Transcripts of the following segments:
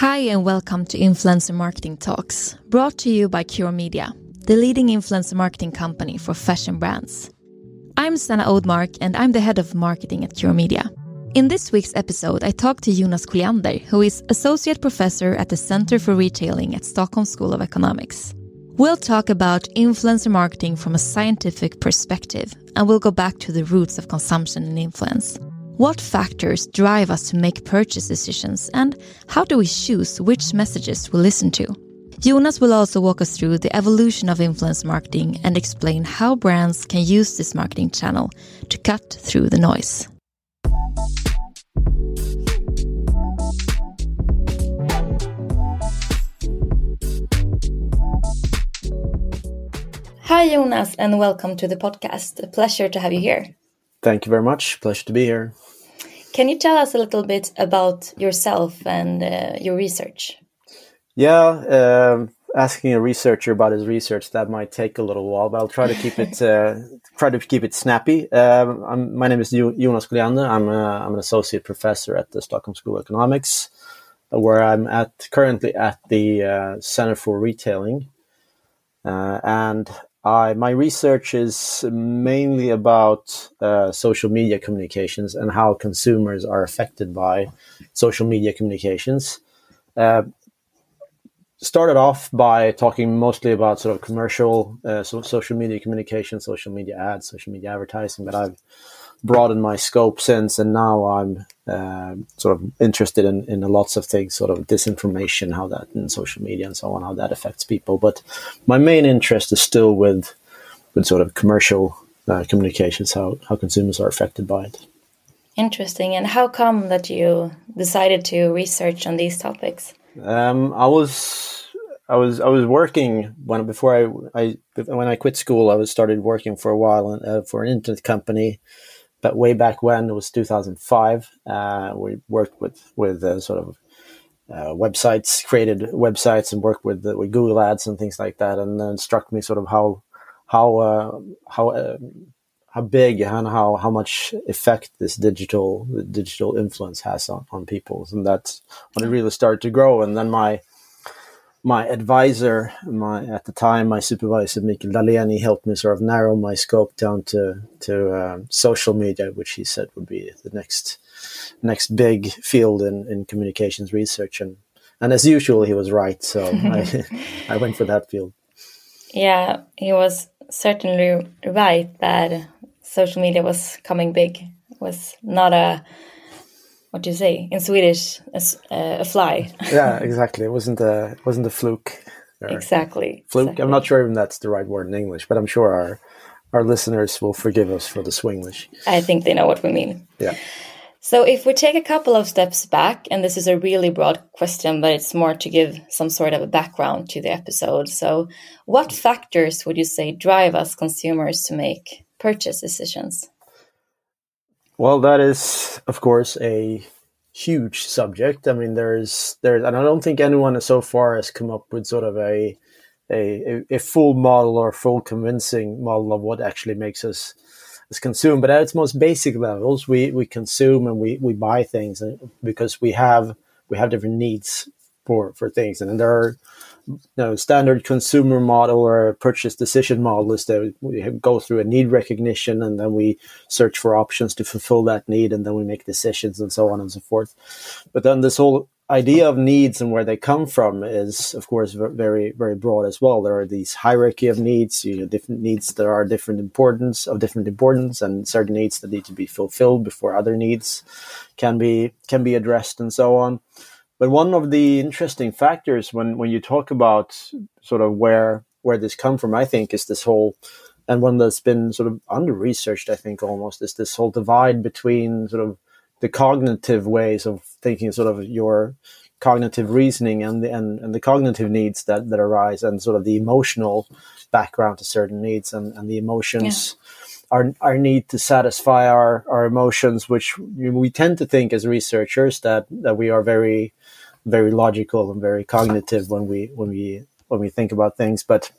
Hi, and welcome to Influencer Marketing Talks, brought to you by Cure Media, the leading influencer marketing company for fashion brands. I'm Sanna Ödmark, and I'm the head of marketing at Cure Media. In this week's episode, I talked to Jonas Colliander, who is associate professor at the Center for Retailing at Stockholm School of Economics. We'll talk about influencer marketing from a scientific perspective, and we'll go back to the roots of consumption and influence. What factors drive us to make purchase decisions and how do we choose which messages we listen to? Jonas will also walk us through the evolution of influence marketing and explain how brands can use this marketing channel to cut through the noise. Hi, Jonas, and welcome to the podcast. A pleasure to have you here. Thank you very much. Pleasure to be here. Can you tell us a little bit about yourself and uh, your research? Yeah, um, asking a researcher about his research that might take a little while, but I'll try to keep it uh, try to keep it snappy. Um, my name is Jonas Colliander. I'm a, I'm an associate professor at the Stockholm School of Economics, where I'm at currently at the uh, Center for Retailing, uh, and I, my research is mainly about uh, social media communications and how consumers are affected by social media communications. Uh, started off by talking mostly about sort of commercial uh, so social media communication, social media ads, social media advertising, but I've broadened my scope since, and now I'm uh, sort of interested in, in lots of things, sort of disinformation, how that in social media and so on, how that affects people. But my main interest is still with with sort of commercial uh, communications, how how consumers are affected by it. Interesting. And how come that you decided to research on these topics? Um, I was I was I was working when before I, I when I quit school. I was started working for a while uh, for an internet company but way back when it was 2005, uh, we worked with with uh, sort of uh, websites, created websites, and worked with with Google Ads and things like that. And then struck me sort of how how uh, how uh, how big and how how much effect this digital digital influence has on on people. And that's when it really started to grow. And then my my advisor, my at the time my supervisor Mikael Dahlén, helped me sort of narrow my scope down to to uh, social media, which he said would be the next next big field in, in communications research. And and as usual, he was right. So I I went for that field. Yeah, he was certainly right that social media was coming big. It was not a what do you say in Swedish? A, uh, a fly. yeah, exactly. It wasn't a it wasn't a fluke. Exactly. Fluke. Exactly. I'm not sure even that's the right word in English, but I'm sure our our listeners will forgive us for the Swinglish. I think they know what we mean. Yeah. So, if we take a couple of steps back, and this is a really broad question, but it's more to give some sort of a background to the episode. So, what factors would you say drive us consumers to make purchase decisions? Well, that is, of course, a huge subject. I mean, there's there, and I don't think anyone so far has come up with sort of a a, a full model or full convincing model of what actually makes us us consume. But at its most basic levels, we we consume and we we buy things because we have we have different needs for for things, and there are you know, standard consumer model or purchase decision model is that we go through a need recognition and then we search for options to fulfill that need and then we make decisions and so on and so forth. But then this whole idea of needs and where they come from is, of course, very, very broad as well. There are these hierarchy of needs, you know, different needs that are different importance of different importance, and certain needs that need to be fulfilled before other needs can be can be addressed, and so on. But one of the interesting factors when when you talk about sort of where where this come from, I think, is this whole and one that's been sort of under researched, I think, almost is this whole divide between sort of the cognitive ways of thinking, sort of your cognitive reasoning and the and, and the cognitive needs that, that arise and sort of the emotional background to certain needs and, and the emotions yeah. Our our need to satisfy our, our emotions which we tend to think as researchers that that we are very very logical and very cognitive when we when we when we think about things but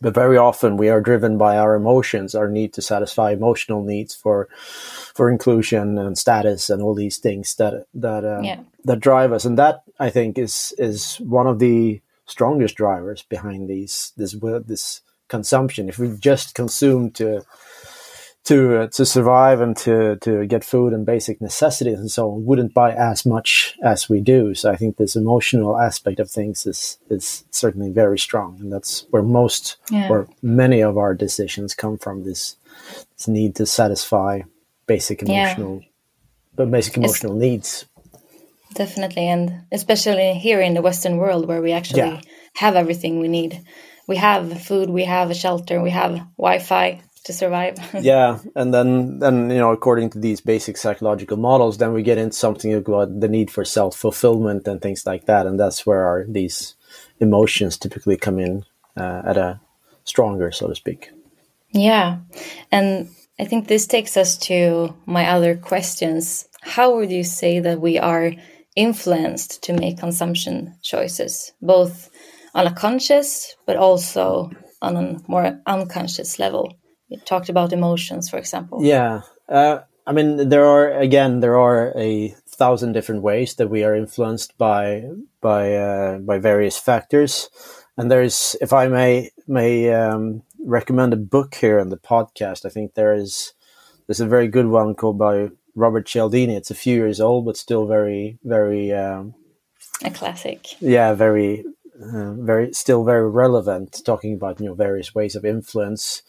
but very often we are driven by our emotions, our need to satisfy emotional needs for for inclusion and status and all these things that that uh, yeah. that drive us. And that I think is is one of the strongest drivers behind these this this consumption. If we just consume to to uh, to survive and to to get food and basic necessities and so on wouldn't buy as much as we do so i think this emotional aspect of things is is certainly very strong and that's where most yeah. or many of our decisions come from this this need to satisfy basic emotional yeah. but basic emotional it's, needs definitely and especially here in the western world where we actually yeah. have everything we need we have food we have a shelter we have wi-fi to survive. yeah, and then then you know according to these basic psychological models, then we get into something about the need for self fulfillment and things like that, and that's where our these emotions typically come in uh, at a stronger, so to speak. Yeah, and I think this takes us to my other questions. How would you say that we are influenced to make consumption choices, both on a conscious but also on a more unconscious level? you talked about emotions, for example. Yeah. Uh, I mean, there are again, there are a thousand different ways that we are influenced by by uh, by various factors, and there's, if I may may um, recommend a book here on the podcast, I think there is there's a very good one called by Robert Cialdini. It's a few years old, but still very very um, a classic. Yeah, very uh, very still very relevant. Talking about you know various ways of influence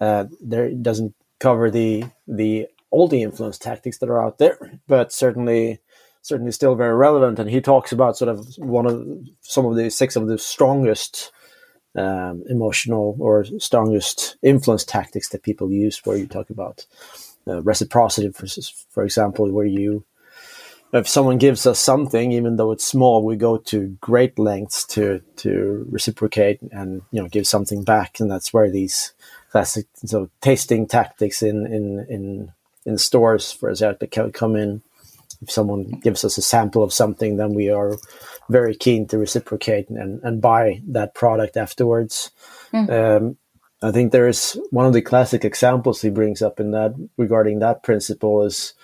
uh, there doesn't cover the the all the influence tactics that are out there, but certainly certainly still very relevant. And he talks about sort of one of some of the six of the strongest um, emotional or strongest influence tactics that people use, where you talk about uh, reciprocity, for, for example, where you if someone gives us something, even though it's small, we go to great lengths to to reciprocate and you know give something back, and that's where these classic so tasting tactics in in in in stores for example come in. If someone gives us a sample of something then we are very keen to reciprocate and, and buy that product afterwards. Mm. um, i think there is one of the classic examples he brings up in that regarding that principle is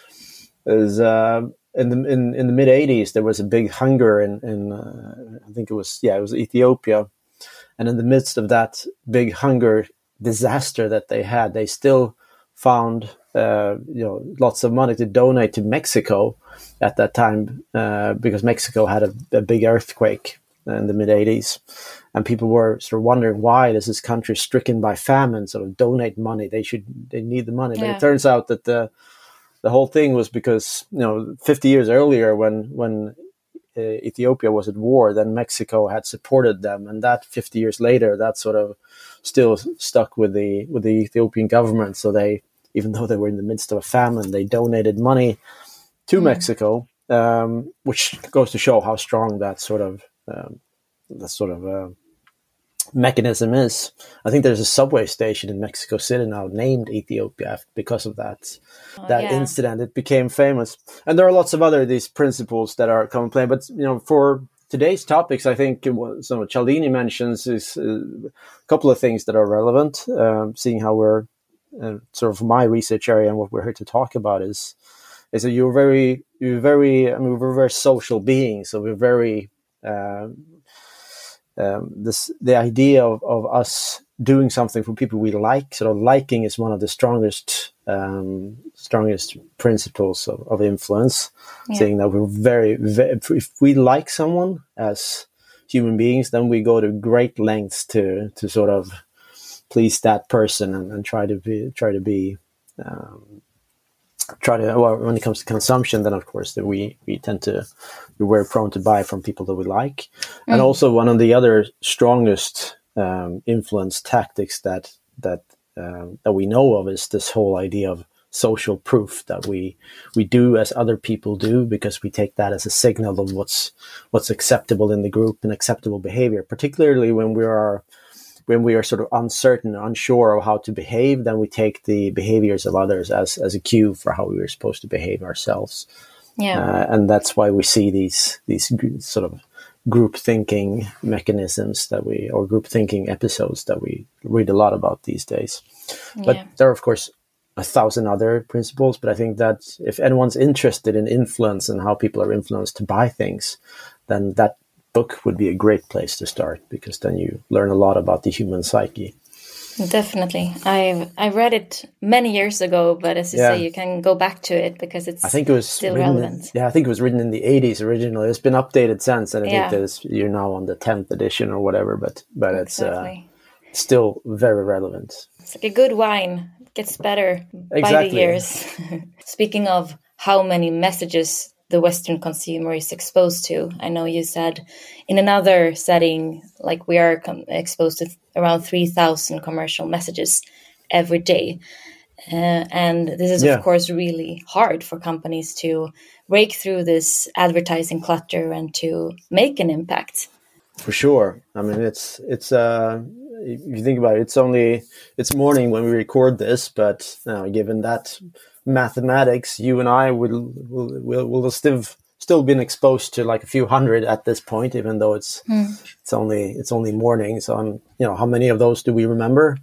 is uh, in the in, in the mid 80s there was a big hunger in in uh, i think it was yeah it was ethiopia. And in the midst of that big hunger disaster that they had, they still found uh, you know lots of money to donate to Mexico at that time uh, because Mexico had a, a, big earthquake in the mid 80s and people were sort of wondering why is this country stricken by famine sort of donate money. They should they need the money. Yeah. but it turns out that the the whole thing was because you know 50 years earlier when when uh, Ethiopia was at war, then Mexico had supported them, and that 50 years later, that sort of still stuck with the with the Ethiopian government. So they, even though they were in the midst of a famine, they donated money to mm. Mexico, um, which goes to show how strong that sort of um, that sort of uh, mechanism is. I think there's a subway station in Mexico City now named Ethiopia because of that oh, that yeah. incident. It became famous, and there are lots of other these principles that are common play. But you know, for today's topics, I think some of Cialdini mentions is uh, a couple of things that are relevant. Um, seeing how we're uh, sort of my research area and what we're here to talk about is is that you're very you're very I mean we're very social beings, so we're very uh, um, this the idea of, of us doing something for people we like sort of liking is one of the strongest um, strongest principles of, of influence yeah. saying that we're very, very if we like someone as human beings then we go to great lengths to to sort of please that person and, and try to be try to be um, try to well when it comes to consumption then of course that we we tend to we're prone to buy from people that we like mm. and also one of the other strongest um, influence tactics that that um, that we know of is this whole idea of social proof that we we do as other people do because we take that as a signal of what's what's acceptable in the group and acceptable behavior particularly when we are when we are sort of uncertain, unsure of how to behave, then we take the behaviors of others as, as a cue for how we are supposed to behave ourselves. Yeah. Uh, and that's why we see these, these sort of group thinking mechanisms that we, or group thinking episodes that we read a lot about these days. Yeah. But there are, of course, a thousand other principles, but I think that if anyone's interested in influence and how people are influenced to buy things, then that book would be a great place to start because then you learn a lot about the human psyche. Definitely, I I read it many years ago, but as you yeah. say, you can go back to it because it's. I think it was still relevant. Yeah, I think it was written in the '80s originally. It's been updated since, and I yeah. think there's you're now on the 10th edition or whatever. But but it's uh, still very relevant. It's like a good wine; it gets better exactly. by the years. Speaking of how many messages the Western consumer is exposed to. I know you said in another setting, like we are exposed to around 3,000 commercial messages every day. Uh, and this is, yeah. of course, really hard for companies to break through this advertising clutter and to make an impact. For sure. I mean, it's, it's, uh, if you think about it, it's only, it's morning when we record this, but uh, given that mathematics, you and I will will will, still still been exposed to like a few hundred at this point, even though it's mm. it's only it's only morning. So I'm you know how many of those do we remember?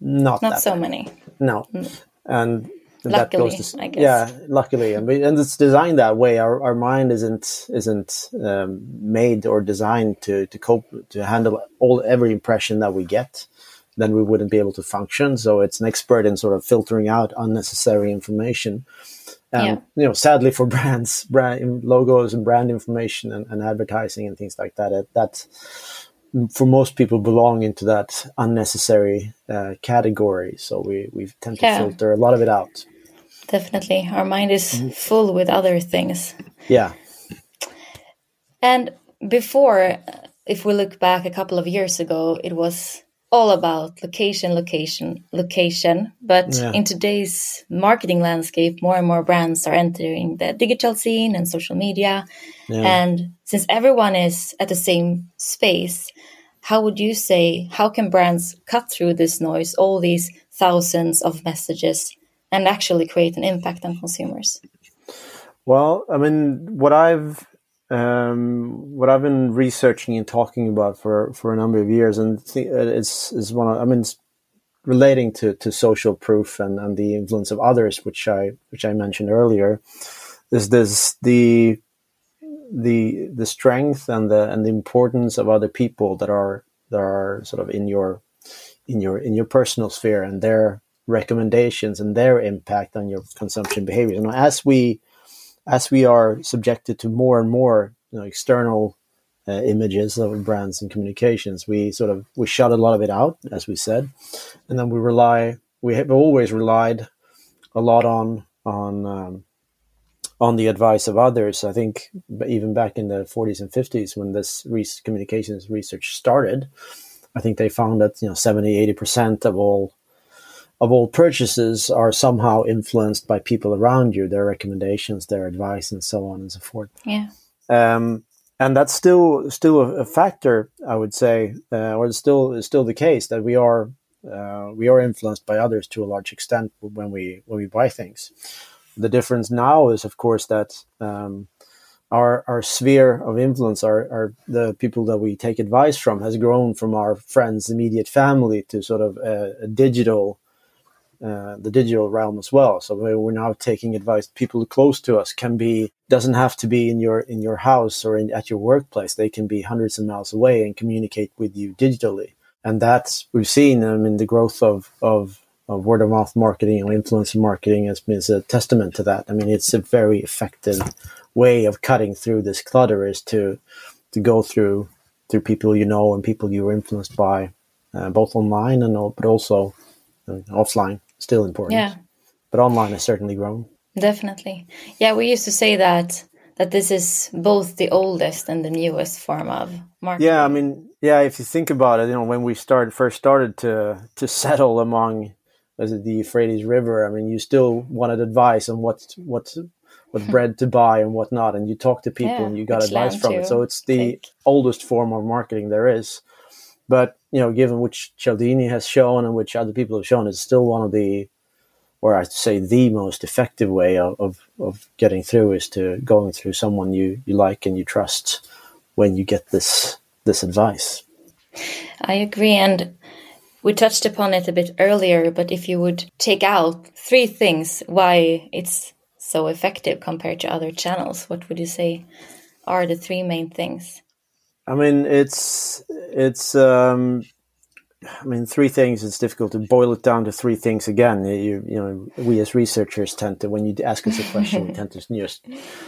Not not so many. No, mm. and luckily, that goes to, yeah, luckily, and, we, and it's designed that way. Our, our mind isn't isn't um, made or designed to to cope to handle all every impression that we get then we wouldn't be able to function. So it's an expert in sort of filtering out unnecessary information. Um, yeah. You know, sadly for brands, brand logos and brand information and, and advertising and things like that, it, that for most people belong into that unnecessary uh, category. So we we tend to yeah. filter a lot of it out. Definitely, our mind is mm-hmm. full with other things. Yeah. And before, if we look back a couple of years ago, it was all about location, location, location. But yeah. in today's marketing landscape, more and more brands are entering the digital scene and social media. Yeah. And since everyone is at the same space, how would you say, how can brands cut through this noise, all these thousands of messages, and actually create an impact on consumers? Well, I mean, what I've um, what I've been researching and talking about for, for a number of years, and it's is one of, I mean, relating to, to social proof and, and the influence of others, which I which I mentioned earlier, is this the the the strength and the and the importance of other people that are that are sort of in your in your in your personal sphere and their recommendations and their impact on your consumption behaviors. And as we as we are subjected to more and more you know, external uh, images of brands and communications, we sort of we shut a lot of it out, as we said, and then we rely. We have always relied a lot on on um, on the advice of others. I think even back in the 40s and 50s when this re- communications research started, I think they found that you know 70 80 percent of all of all purchases are somehow influenced by people around you, their recommendations, their advice, and so on and so forth. Yeah. Um, and that's still still a, factor, I would say, uh, or it's still is still the case that we are uh, we are influenced by others to a large extent when we when we buy things. The difference now is, of course, that um, our our sphere of influence, our, our the people that we take advice from, has grown from our friends, immediate family, to sort of a, a digital uh, the digital realm as well. So we're now taking advice. People close to us can be doesn't have to be in your in your house or in, at your workplace. They can be hundreds of miles away and communicate with you digitally. And that's we've seen. I mean, the growth of of, of word of mouth marketing and influencer marketing has been a testament to that. I mean, it's a very effective way of cutting through this clutter is to to go through through people you know and people you were influenced by, uh, both online and but also uh, offline still important. Yeah. But online has certainly grown. Definitely. Yeah, we used to say that that this is both the oldest and the newest form of marketing. Yeah, I mean, yeah, if you think about it, you know, when we started first started to to settle among was it the Euphrates River, I mean, you still wanted advice on what what what bread to buy and what not, and you talked to people Yeah, and you got advice land from it. So it's the take. oldest form of marketing there is. But you know, given which Cialdini has shown and which other people have shown, it's still one of the, or I'd say the most effective way of, of, of getting through is to going through someone you, you like and you trust when you get this this advice. I agree. And we touched upon it a bit earlier, but if you would take out three things why it's so effective compared to other channels, what would you say are the three main things? I mean, it's it's. Um, I mean, three things. It's difficult to boil it down to three things again. You, you know, we as researchers tend to, when you ask us a question, we tend to just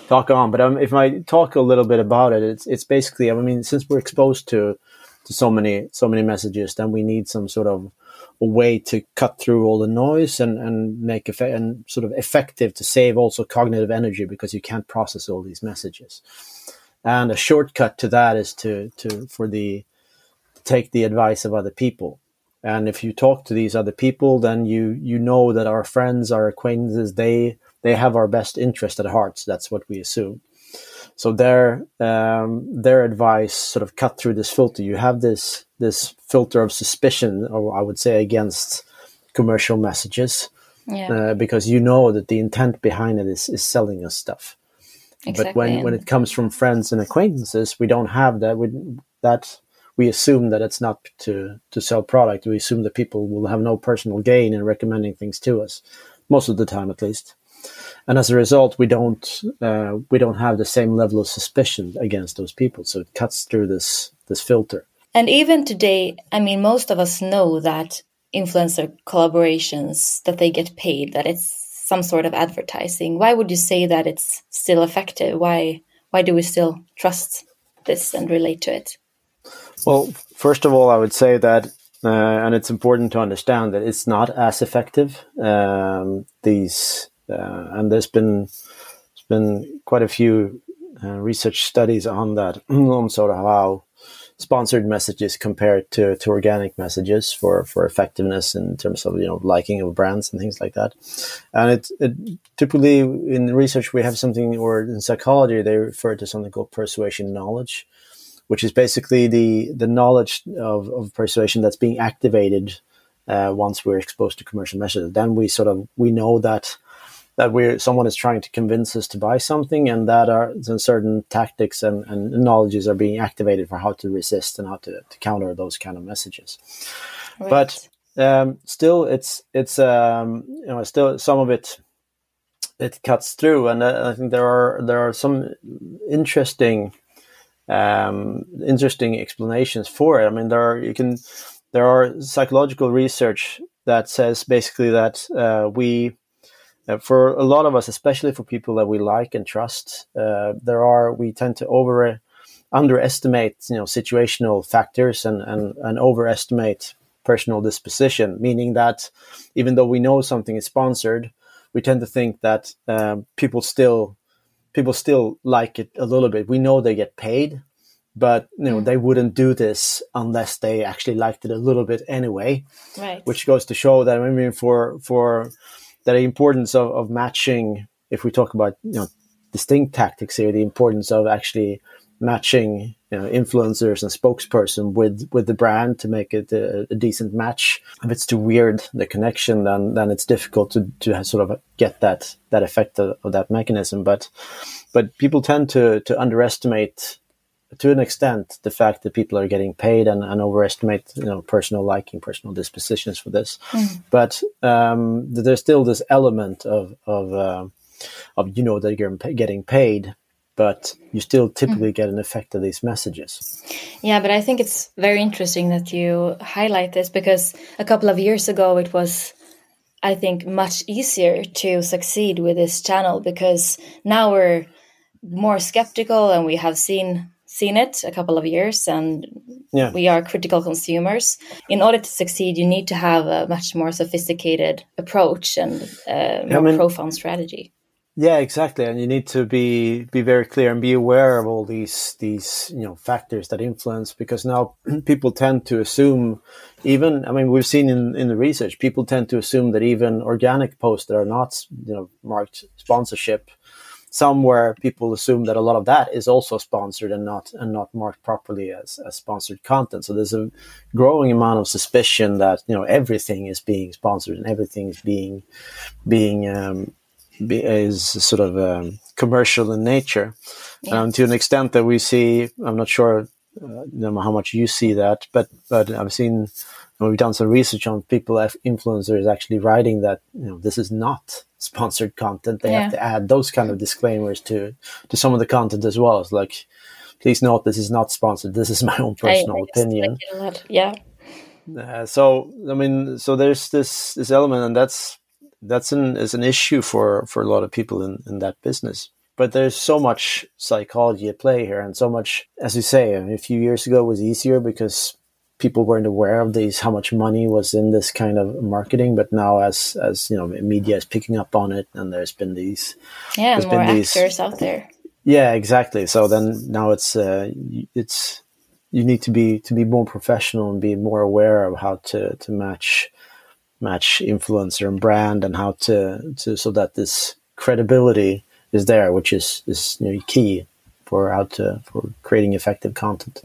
talk on. But um, if I talk a little bit about it, it's it's basically. I mean, since we're exposed to to so many so many messages, then we need some sort of a way to cut through all the noise and and make effect and sort of effective to save also cognitive energy because you can't process all these messages. And a shortcut to that is to to for the take the advice of other people. And if you talk to these other people, then you you know that our friends, our acquaintances, they they have our best interest at heart. That's what we assume. So their um, their advice sort of cut through this filter. You have this this filter of suspicion, or I would say against commercial messages, Yeah, uh, because you know that the intent behind it is is selling us stuff. Exactly. But when, when it comes from friends and acquaintances, we don't have that. We, that we assume that it's not to to sell product. We assume that people will have no personal gain in recommending things to us, most of the time at least. And as a result, we don't uh, we don't have the same level of suspicion against those people. So it cuts through this this filter. And even today, I mean, most of us know that influencer collaborations that they get paid, that it's some sort of advertising. Why would you say that it's still effective? Why why do we still trust this and relate to it? Well, first of all, I would say that, uh, and it's important to understand that it's not as effective. Um, these, uh, and there's been there's been quite a few uh, research studies on that, on sort of how sponsored messages compared to, to organic messages for, for effectiveness in terms of you know liking of brands and things like that. And it, it typically in research we have something, or in psychology they refer to something called persuasion knowledge which is basically the the knowledge of, of persuasion that's being activated uh, once we're exposed to commercial messages. Then we sort of we know that that we're someone is trying to convince us to buy something, and that are then certain tactics and, and knowledges are being activated for how to resist and how to, to counter those kind of messages. But um, still, it's it's um, you know still some of it it cuts through, and uh, I think there are there are some interesting um, interesting explanations for it. I mean, there are you can there are psychological research that says basically that uh, we uh, for a lot of us, especially for people that we like and trust, uh, there are we tend to over underestimate you know situational factors and and, and overestimate personal disposition, meaning that even though we know something is sponsored, we tend to think that um, people still people still like it a little bit. We know they get paid, but you know mm. they wouldn't do this unless they actually liked it a little bit anyway. Right. Which goes to show that I mean for for the importance of, of matching. If we talk about you know distinct tactics here, the importance of actually matching you know, influencers and spokesperson with with the brand to make it a, a, decent match. If it's too weird the connection, then then it's difficult to to sort of get that that effect of, of that mechanism. But but people tend to to underestimate to an extent the fact that people are getting paid and, and overestimate you know personal liking personal dispositions for this mm. but um, there's still this element of of uh, of you know that you're getting paid but you still typically mm. get an effect of these messages. Yeah, but I think it's very interesting that you highlight this because a couple of years ago it was, I think, much easier to succeed with this channel because now we're more skeptical and we have seen seen it a couple of years and yeah. we are critical consumers in order to succeed you need to have a much more sophisticated approach and uh, more I mean, profound strategy yeah, exactly, and you need to be be very clear and be aware of all these these you know factors that influence because now people tend to assume even I mean we've seen in in the research people tend to assume that even organic posts that are not you know marked sponsorship somewhere people assume that a lot of that is also sponsored and not and not marked properly as, as sponsored content so there's a growing amount of suspicion that you know everything is being sponsored and everything is being being um, is sort of um, commercial in nature, yeah. um, to an extent that we see. I'm not sure uh, how much you see that, but but I've seen we've done some research on people influencers actually writing that you know this is not sponsored content. They yeah. have to add those kind of disclaimers to to some of the content as well. It's like, please note this is not sponsored. This is my own personal opinion. Yeah. Uh, so I mean, so there's this this element, and that's that's an is an issue for for a lot of people in in that business but there's so much psychology at play here and so much as you say a few years ago was easier because people weren't aware of these how much money was in this kind of marketing but now as as you know media is picking up on it and there's been these yeah more actors these, out there yeah exactly so then now it's uh, it's you need to be to be more professional and be more aware of how to to match match influencer and brand and how to, to so that this credibility is there, which is is you know, key for how to for creating effective content.